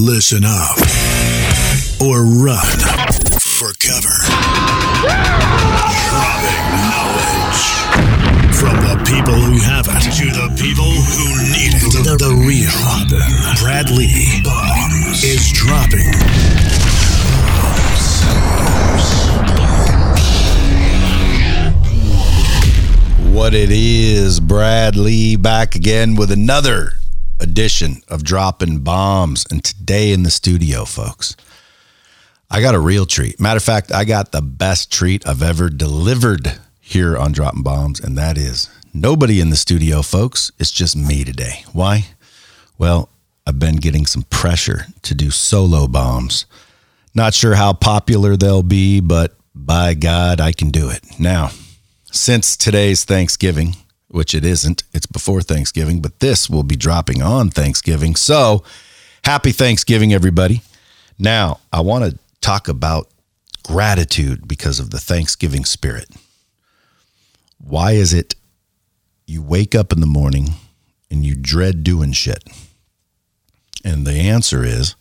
listen up or run for cover. Dropping knowledge from the people who have it to the people who need it. The, the real Brad Lea Bombs is dropping. What it is, Brad Lea back again with another edition of Dropping Bombs. And today in the studio, folks, I got a real treat. Matter of fact, I got the best treat I've ever delivered here on Dropping Bombs, and that is nobody in the studio, folks. It's just me today. Why? Well, I've been getting some pressure to do solo bombs. Not sure how popular they'll be, but by God, I can do it. Now, since today's Thanksgiving, which it isn't, it's before Thanksgiving, but this will be dropping on Thanksgiving. So happy Thanksgiving, everybody. Now, I want to talk about gratitude because of the Thanksgiving spirit. Why is it you wake up in the morning and you dread doing shit? And the answer is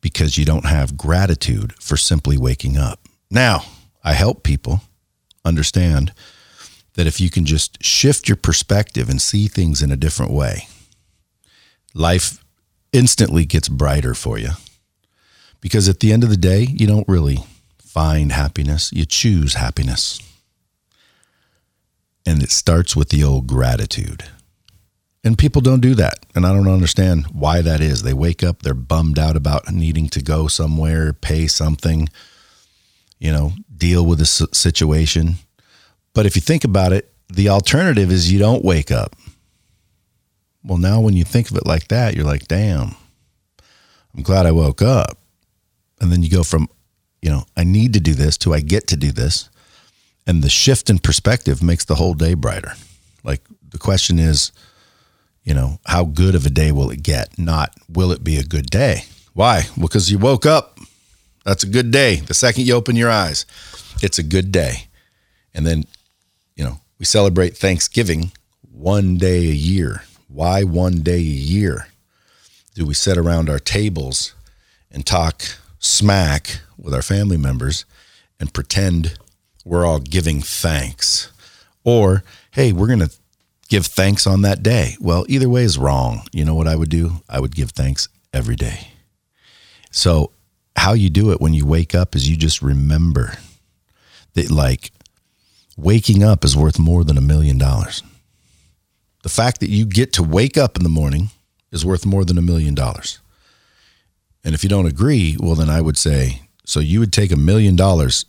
because you don't have gratitude for simply waking up. Now, I help people understand that if you can just shift your perspective and see things in a different way, life instantly gets brighter for you. Because at the end of the day, you don't really find happiness, you choose happiness. And it starts with the old gratitude. And people don't do that. And I don't understand why that is. They wake up, they're bummed out about needing to go somewhere, pay something, you know, deal with a situation. But if you think about it, the alternative is you don't wake up. Well, now when you think of it like that, you're like, damn, I'm glad I woke up. And then you go from, you know, I need to do this to I get to do this. And the shift in perspective makes the whole day brighter. Like the question is, you know, how good of a day will it get? Not will it be a good day? Why? Because you woke up. That's a good day. The second you open your eyes, it's a good day. And then, we celebrate Thanksgiving one day a year. Why one day a year? Do we sit around our tables and talk smack with our family members and pretend we're all giving thanks? Or, hey, we're going to give thanks on that day. Well, either way is wrong. You know what I would do? I would give thanks every day. So, how you do it when you wake up is you just remember that, like, waking up is worth more than a million dollars. The fact that you get to wake up in the morning is worth more than a million dollars. And if you don't agree, well, then I would say, so you would take a million dollars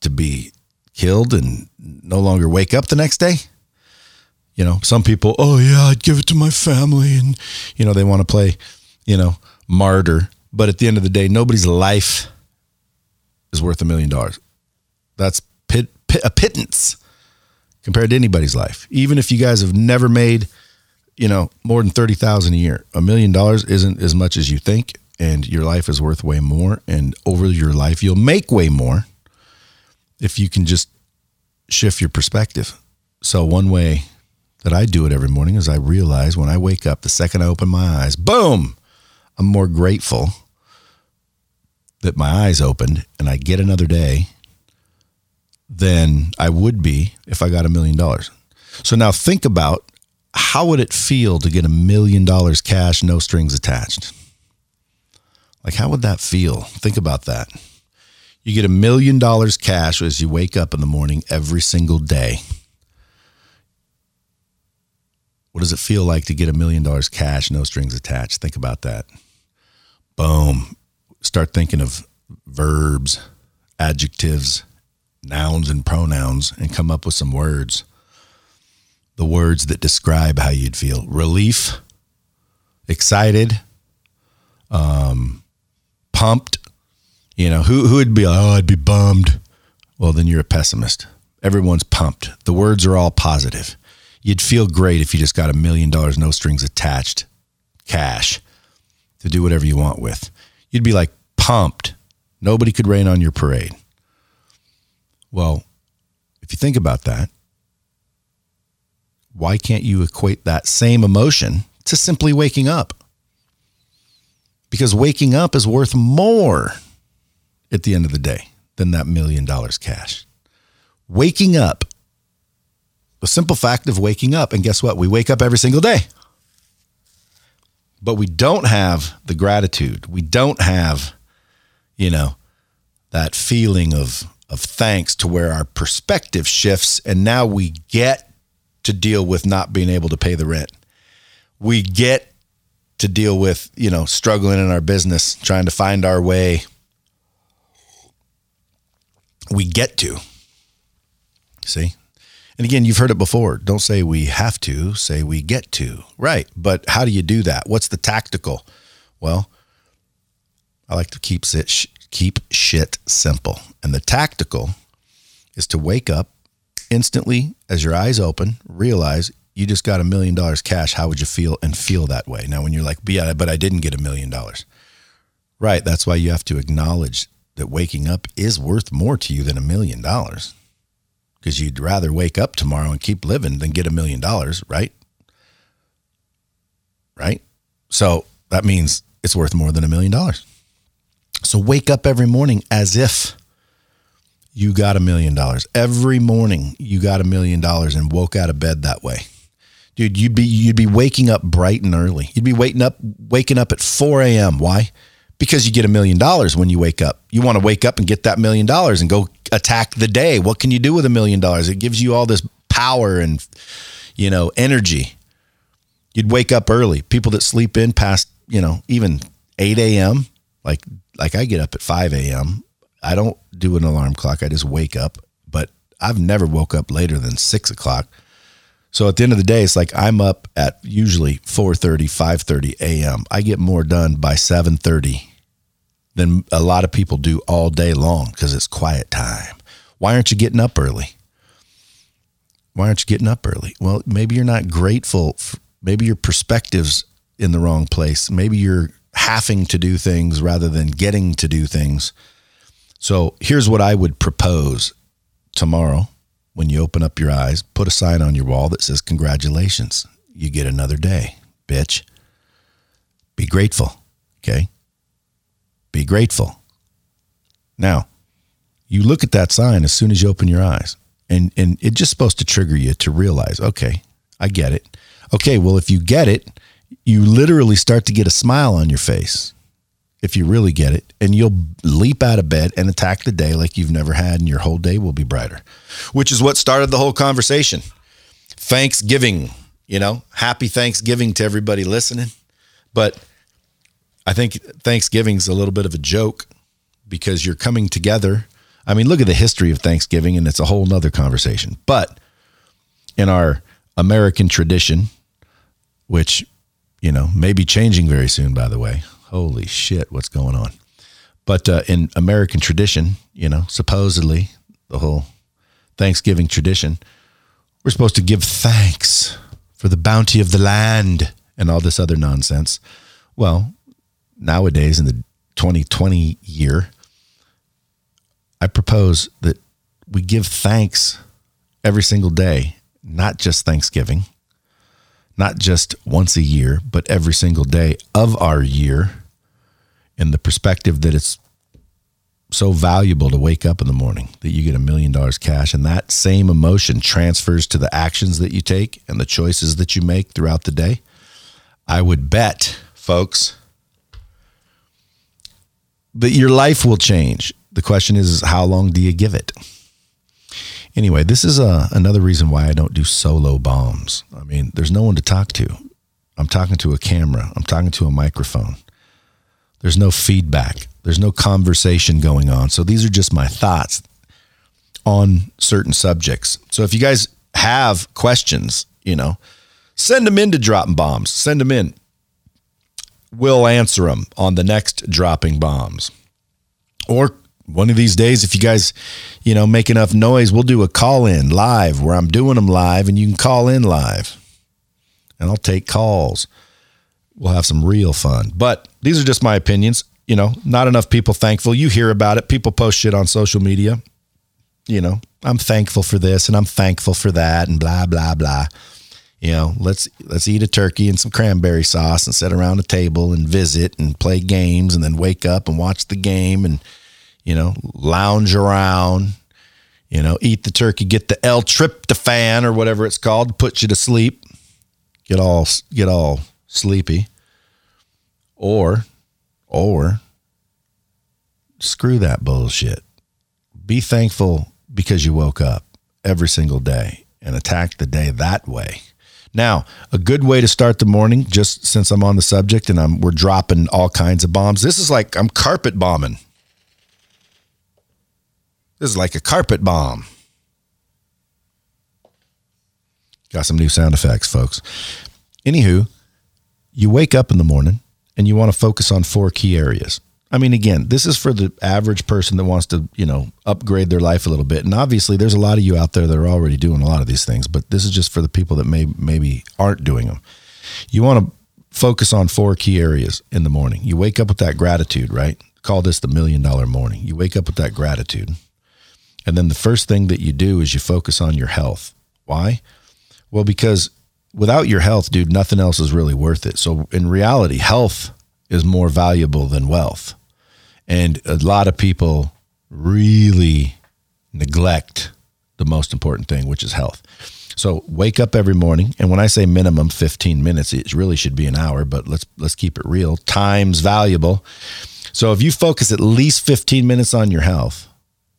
to be killed and no longer wake up the next day? You know, some people, oh, yeah, I'd give it to my family. And, you know, they want to play, you know, martyr. But at the end of the day, nobody's life is worth a million dollars. That's a pittance compared to anybody's life. Even if you guys have never made, you know, more than 30,000 a year, a million dollars isn't as much as you think and your life is worth way more and over your life you'll make way more if you can just shift your perspective. So one way that I do it every morning is I realize when I wake up, the second I open my eyes, boom, I'm more grateful that my eyes opened and I get another day than I would be if I got a million dollars. So now think about how would it feel to get a million dollars cash, no strings attached? Like, how would that feel? Think about that. You get a million dollars cash as you wake up in the morning every single day. What does it feel like to get a million dollars cash, no strings attached? Think about that. Boom. Start thinking of verbs, adjectives, nouns, and pronouns and come up with some words. The words that describe how you'd feel relief, excited, um, pumped. You know, who, who would be, oh, I'd be bummed. Well, then you're a pessimist. Everyone's pumped. The words are all positive. You'd feel great if you just got a million dollars, no strings attached, cash to do whatever you want with. You'd be like pumped. Nobody could rain on your parade. Well, if you think about that, why can't you equate that same emotion to simply waking up? because waking up is worth more at the end of the day than that million dollars cash. Waking up, the simple fact of waking up, and guess what? We wake up every single day. But we don't have the gratitude. We don't have, you know, that feeling of of thanks to where our perspective shifts and now we get to deal with not being able to pay the rent. We get to deal with, you know, struggling in our business, trying to find our way. We get to. See? And again, you've heard it before. Don't say we have to, say we get to. Right. But how do you do that? What's the tactical? Well, I like to keep it keep shit simple. And the tactical is to wake up instantly as your eyes open, realize you just got a million dollars cash. How would you feel and feel that way? Now, when you're like, yeah, but I didn't get a million dollars. Right. That's why you have to acknowledge that waking up is worth more to you than a million dollars because you'd rather wake up tomorrow and keep living than get a million dollars. Right. Right. So that means it's worth more than a million dollars. So wake up every morning as if you got a million dollars. Every morning you got a million dollars and woke out of bed that way. Dude, you'd be you'd be waking up bright and early. You'd be waking up waking up at 4 a.m. Why? Because you get a million dollars when you wake up. You want to wake up and get that million dollars and go attack the day. What can you do with a million dollars? It gives you all this power and you know energy. You'd wake up early. People that sleep in past, you know, even 8 a.m. Like like I get up at 5 a.m. I don't do an alarm clock. I just wake up, but I've never woke up later than six o'clock. So at the end of the day, it's like I'm up at usually 4:30, 5:30 a.m. I get more done by 7:30 than a lot of people do all day long because it's quiet time. Why aren't you getting up early? Why aren't you getting up early? Well, maybe you're not grateful. For, maybe your perspective's in the wrong place. Maybe you're having to do things rather than getting to do things. So here's what I would propose tomorrow when you open up your eyes, put a sign on your wall that says, Congratulations, you get another day, bitch. Be grateful. Okay. Be grateful. Now, you look at that sign as soon as you open your eyes, and, and it's just supposed to trigger you to realize, okay, I get it. Okay, well, if you get it, you literally start to get a smile on your face if you really get it, and you'll leap out of bed and attack the day like you've never had, and your whole day will be brighter, which is what started the whole conversation. Thanksgiving, you know, happy Thanksgiving to everybody listening. But I think Thanksgiving's a little bit of a joke because you're coming together. I mean, look at the history of Thanksgiving, and it's a whole nother conversation. But in our American tradition, which you know, may be changing very soon, by the way. Holy shit, what's going on? But uh, in American tradition, you know, supposedly the whole Thanksgiving tradition, we're supposed to give thanks for the bounty of the land and all this other nonsense. Well, nowadays in the 2020 year, I propose that we give thanks every single day, not just Thanksgiving, not just once a year, but every single day of our year in the perspective that it's so valuable to wake up in the morning that you get a million dollars cash and that same emotion transfers to the actions that you take and the choices that you make throughout the day. I would bet, folks, that your life will change. The question is, how long do you give it? Anyway, this is uh, another reason why I don't do solo bombs. I mean, there's no one to talk to. I'm talking to a camera, I'm talking to a microphone. There's no feedback, there's no conversation going on. So these are just my thoughts on certain subjects. So if you guys have questions, you know, send them into dropping bombs. Send them in. We'll answer them on the next dropping bombs. Or one of these days, if you guys, you know, make enough noise, we'll do a call in live where I'm doing them live and you can call in live and I'll take calls. We'll have some real fun. But these are just my opinions. You know, not enough people thankful. You hear about it. People post shit on social media. You know, I'm thankful for this and I'm thankful for that and blah, blah, blah. You know, let's let's eat a turkey and some cranberry sauce and sit around a table and visit and play games and then wake up and watch the game and you know, lounge around, you know, eat the turkey, get the L-tryptophan or whatever it's called, put you to sleep, get all get all sleepy. Or or screw that bullshit. Be thankful because you woke up every single day and attack the day that way. Now, a good way to start the morning, just since I'm on the subject and I'm we're dropping all kinds of bombs. This is like I'm carpet bombing. This is like a carpet bomb. Got some new sound effects, folks. Anywho, you wake up in the morning and you want to focus on four key areas. I mean, again, this is for the average person that wants to, you know, upgrade their life a little bit. And obviously, there's a lot of you out there that are already doing a lot of these things, but this is just for the people that may maybe aren't doing them. You want to focus on four key areas in the morning. You wake up with that gratitude, right? Call this the million dollar morning. You wake up with that gratitude. And then the first thing that you do is you focus on your health. Why? Well, because without your health, dude, nothing else is really worth it. So in reality, health is more valuable than wealth. And a lot of people really neglect the most important thing, which is health. So wake up every morning, and when I say minimum 15 minutes, it really should be an hour, but let's let's keep it real. Time's valuable. So if you focus at least 15 minutes on your health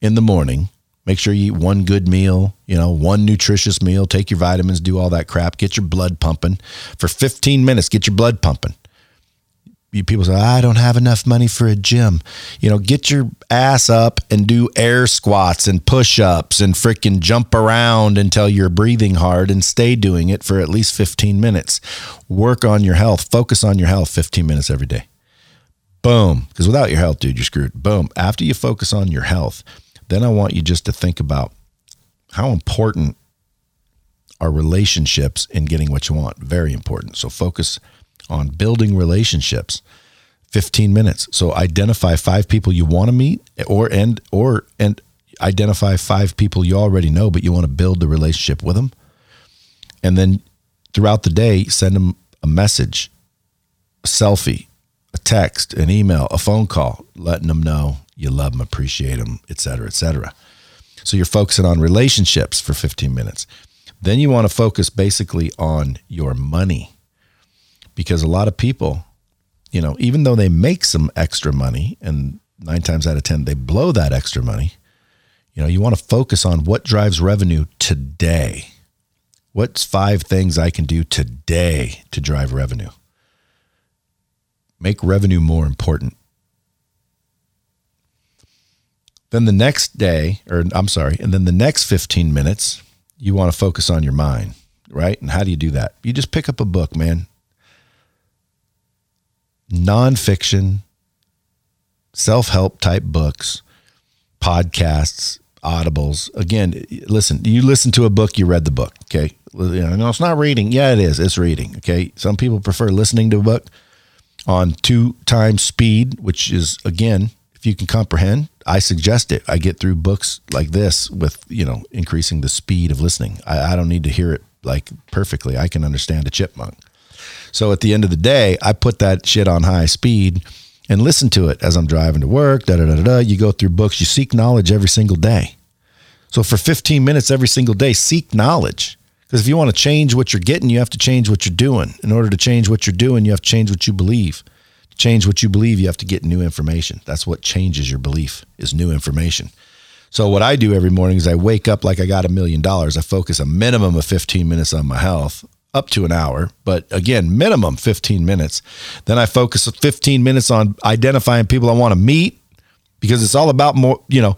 in the morning, make sure you eat one good meal, you know, one nutritious meal, take your vitamins, do all that crap, get your blood pumping for 15 minutes, get your blood pumping people say, I don't have enough money for a gym. You know, get your ass up and do air squats and push ups and freaking jump around until you're breathing hard and stay doing it for at least 15 minutes. Work on your health. Focus on your health 15 minutes every day. Boom. Because without your health, dude, you're screwed. Boom. After you focus on your health, then I want you just to think about how important are relationships in getting what you want. Very important. So focus on building relationships. 15 minutes. So identify five people you want to meet or and or and identify five people you already know but you want to build the relationship with them. And then throughout the day send them a message, a selfie, a text, an email, a phone call, letting them know you love them, appreciate them, et cetera, et cetera. So you're focusing on relationships for 15 minutes. Then you want to focus basically on your money because a lot of people, you know, even though they make some extra money and nine times out of 10, they blow that extra money, you know, you want to focus on what drives revenue today. What's five things I can do today to drive revenue? Make revenue more important. Then the next day, or I'm sorry, and then the next 15 minutes, you want to focus on your mind, right? And how do you do that? You just pick up a book, man nonfiction, self help type books, podcasts, audibles. Again, listen, you listen to a book, you read the book. Okay. No, it's not reading. Yeah, it is. It's reading. Okay. Some people prefer listening to a book on two times speed, which is, again, if you can comprehend, I suggest it. I get through books like this with, you know, increasing the speed of listening. I, I don't need to hear it like perfectly. I can understand a chipmunk. So at the end of the day, I put that shit on high speed and listen to it as I'm driving to work. Da da da da. You go through books. You seek knowledge every single day. So for 15 minutes every single day, seek knowledge. Because if you want to change what you're getting, you have to change what you're doing. In order to change what you're doing, you have to change what you believe. Change what you believe, you have to get new information. That's what changes your belief is new information. So what I do every morning is I wake up like I got a million dollars. I focus a minimum of 15 minutes on my health up to an hour, but again, minimum 15 minutes. Then I focus 15 minutes on identifying people I want to meet because it's all about more, you know,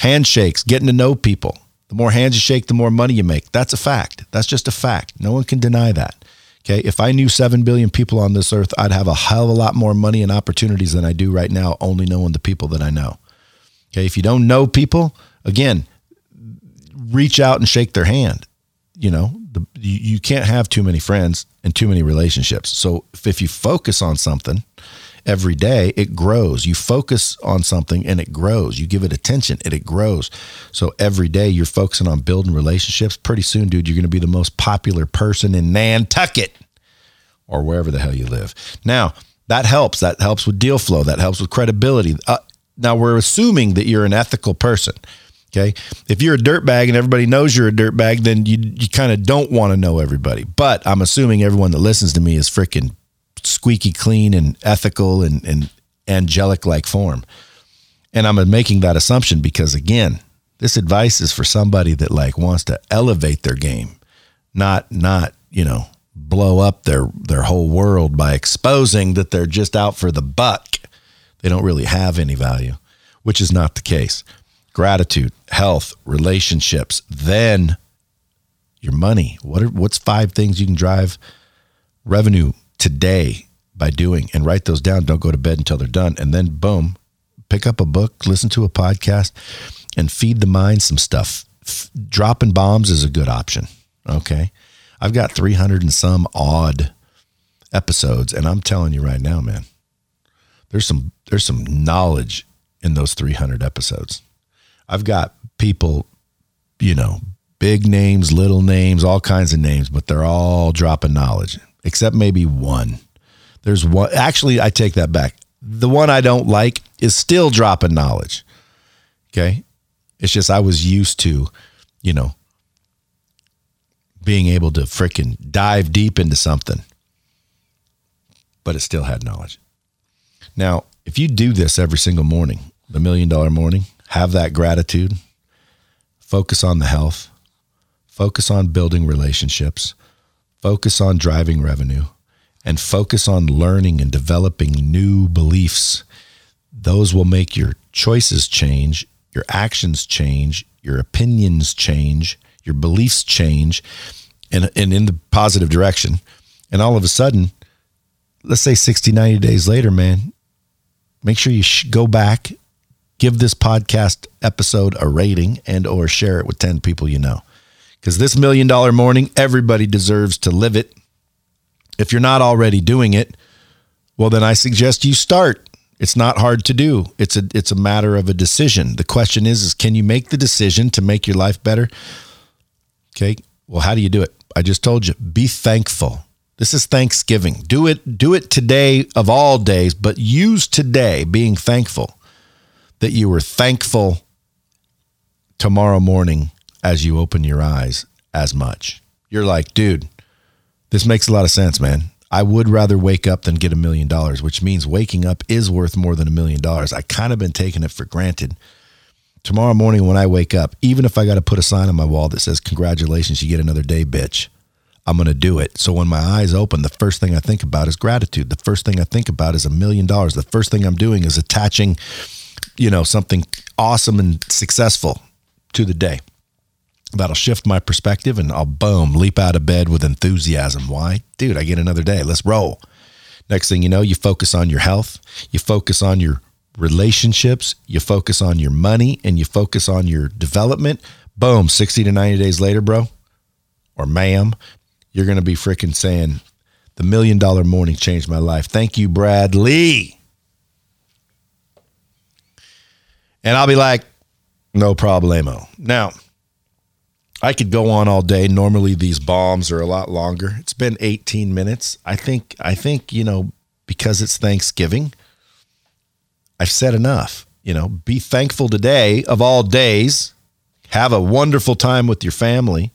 handshakes, getting to know people. The more hands you shake, the more money you make. That's a fact. That's just a fact. No one can deny that. Okay. If I knew 7 billion people on this earth, I'd have a hell of a lot more money and opportunities than I do right now, only knowing the people that I know. Okay. If you don't know people, again, reach out and shake their hand. You know, the, you, you can't have too many friends and too many relationships. So if, if you focus on something every day, it grows. You focus on something and it grows. You give it attention and it grows. So every day you're focusing on building relationships. Pretty soon, dude, you're going to be the most popular person in Nantucket or wherever the hell you live. Now, that helps. That helps with deal flow. That helps with credibility. Uh, now, we're assuming that you're an ethical person. Okay. If you're a dirtbag and everybody knows you're a dirtbag, then you, you kind of don't want to know everybody. But I'm assuming everyone that listens to me is freaking squeaky clean and ethical and, and angelic like form. And I'm making that assumption because again, this advice is for somebody that like wants to elevate their game, not not, you know, blow up their their whole world by exposing that they're just out for the buck. They don't really have any value, which is not the case gratitude, health, relationships, then your money. What are what's five things you can drive revenue today by doing and write those down. Don't go to bed until they're done. And then boom, pick up a book, listen to a podcast and feed the mind some stuff. F- dropping bombs is a good option. Okay. I've got 300 and some odd episodes and I'm telling you right now, man, there's some there's some knowledge in those 300 episodes. I've got people, you know, big names, little names, all kinds of names, but they're all dropping knowledge, except maybe one. There's one, actually, I take that back. The one I don't like is still dropping knowledge. Okay. It's just I was used to, you know, being able to freaking dive deep into something, but it still had knowledge. Now, if you do this every single morning, the million dollar morning, have that gratitude, focus on the health, focus on building relationships, focus on driving revenue, and focus on learning and developing new beliefs. Those will make your choices change, your actions change, your opinions change, your beliefs change, and, and in the positive direction. And all of a sudden, let's say 60, 90 days later, man, make sure you go back give this podcast episode a rating and or share it with 10 people you know. Cuz this million dollar morning everybody deserves to live it. If you're not already doing it, well then I suggest you start. It's not hard to do. It's a it's a matter of a decision. The question is is can you make the decision to make your life better? Okay? Well, how do you do it? I just told you, be thankful. This is Thanksgiving. Do it do it today of all days, but use today being thankful that you were thankful tomorrow morning as you open your eyes as much. You're like, dude, this makes a lot of sense, man. I would rather wake up than get a million dollars, which means waking up is worth more than a million dollars. I kind of been taking it for granted. Tomorrow morning when I wake up, even if I got to put a sign on my wall that says, Congratulations, you get another day, bitch, I'm going to do it. So when my eyes open, the first thing I think about is gratitude. The first thing I think about is a million dollars. The first thing I'm doing is attaching you know, something awesome and successful to the day. That'll shift my perspective and I'll boom, leap out of bed with enthusiasm. Why? Dude, I get another day. Let's roll. Next thing you know, you focus on your health, you focus on your relationships, you focus on your money, and you focus on your development. Boom, 60 to 90 days later, bro, or ma'am, you're going to be freaking saying, the million dollar morning changed my life. Thank you, Brad Lea. And I'll be like, no problemo. Now, I could go on all day. Normally these bombs are a lot longer. It's been 18 minutes. I think I think, you know, because it's Thanksgiving, I've said enough. You know, be thankful today of all days. Have a wonderful time with your family.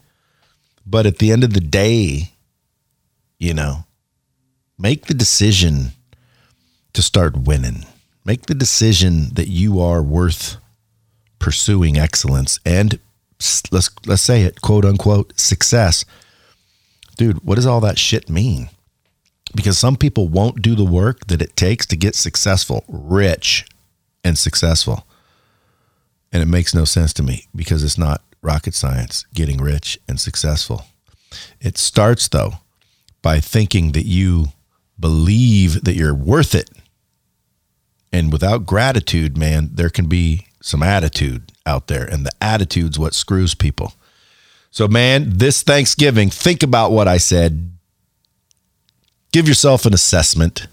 But at the end of the day, you know, make the decision to start winning. Make the decision that you are worth pursuing excellence and let's let's say it quote unquote success. Dude, what does all that shit mean? Because some people won't do the work that it takes to get successful, rich and successful. And it makes no sense to me because it's not rocket science getting rich and successful. It starts though by thinking that you believe that you're worth it and without gratitude, man, there can be some attitude out there. And the attitude's what screws people. So, man, this Thanksgiving, think about what I said. Give yourself an assessment.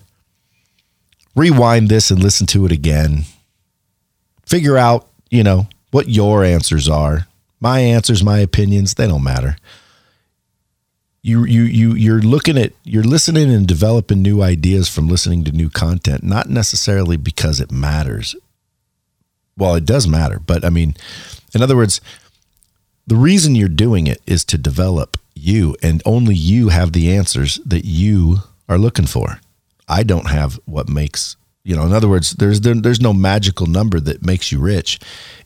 rewind this and listen to it again. Figure out, you know, what your answers are. My answers, my opinions, they don't matter. You you you you're looking at you're listening and developing new ideas from listening to new content, not necessarily because it matters. Well, it does matter, but I mean, in other words, the reason you're doing it is to develop you and only you have the answers that you are looking for. I don't have what makes you know. In other words, there's there, there's no magical number that makes you rich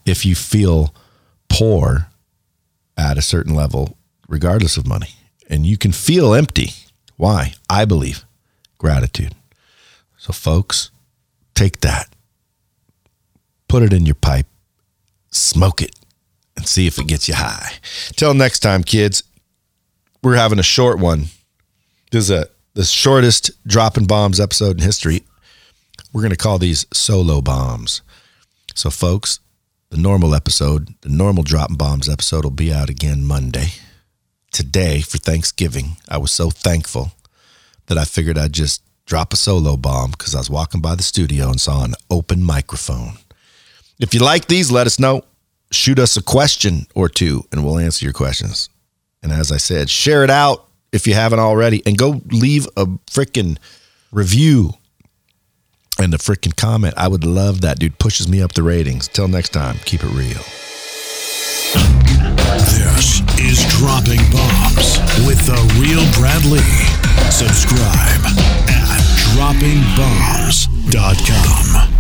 if you feel poor at a certain level, regardless of money, and you can feel empty. Why? I believe gratitude. So, folks, take that, put it in your pipe, smoke it, and see if it gets you high. Till next time, kids. We're having a short one. This is a the shortest dropping bombs episode in history. We're going to call these solo bombs. So, folks, the normal episode, the normal dropping bombs episode will be out again Monday. Today, for Thanksgiving, I was so thankful that I figured I'd just drop a solo bomb because I was walking by the studio and saw an open microphone. If you like these, let us know. Shoot us a question or two and we'll answer your questions. And as I said, share it out if you haven't already, and go leave a freaking review and a freaking comment. I would love that, dude. Pushes me up the ratings. Till next time, keep it real. This is Dropping Bombs with the real Brad Lea. Subscribe at droppingbombs.com.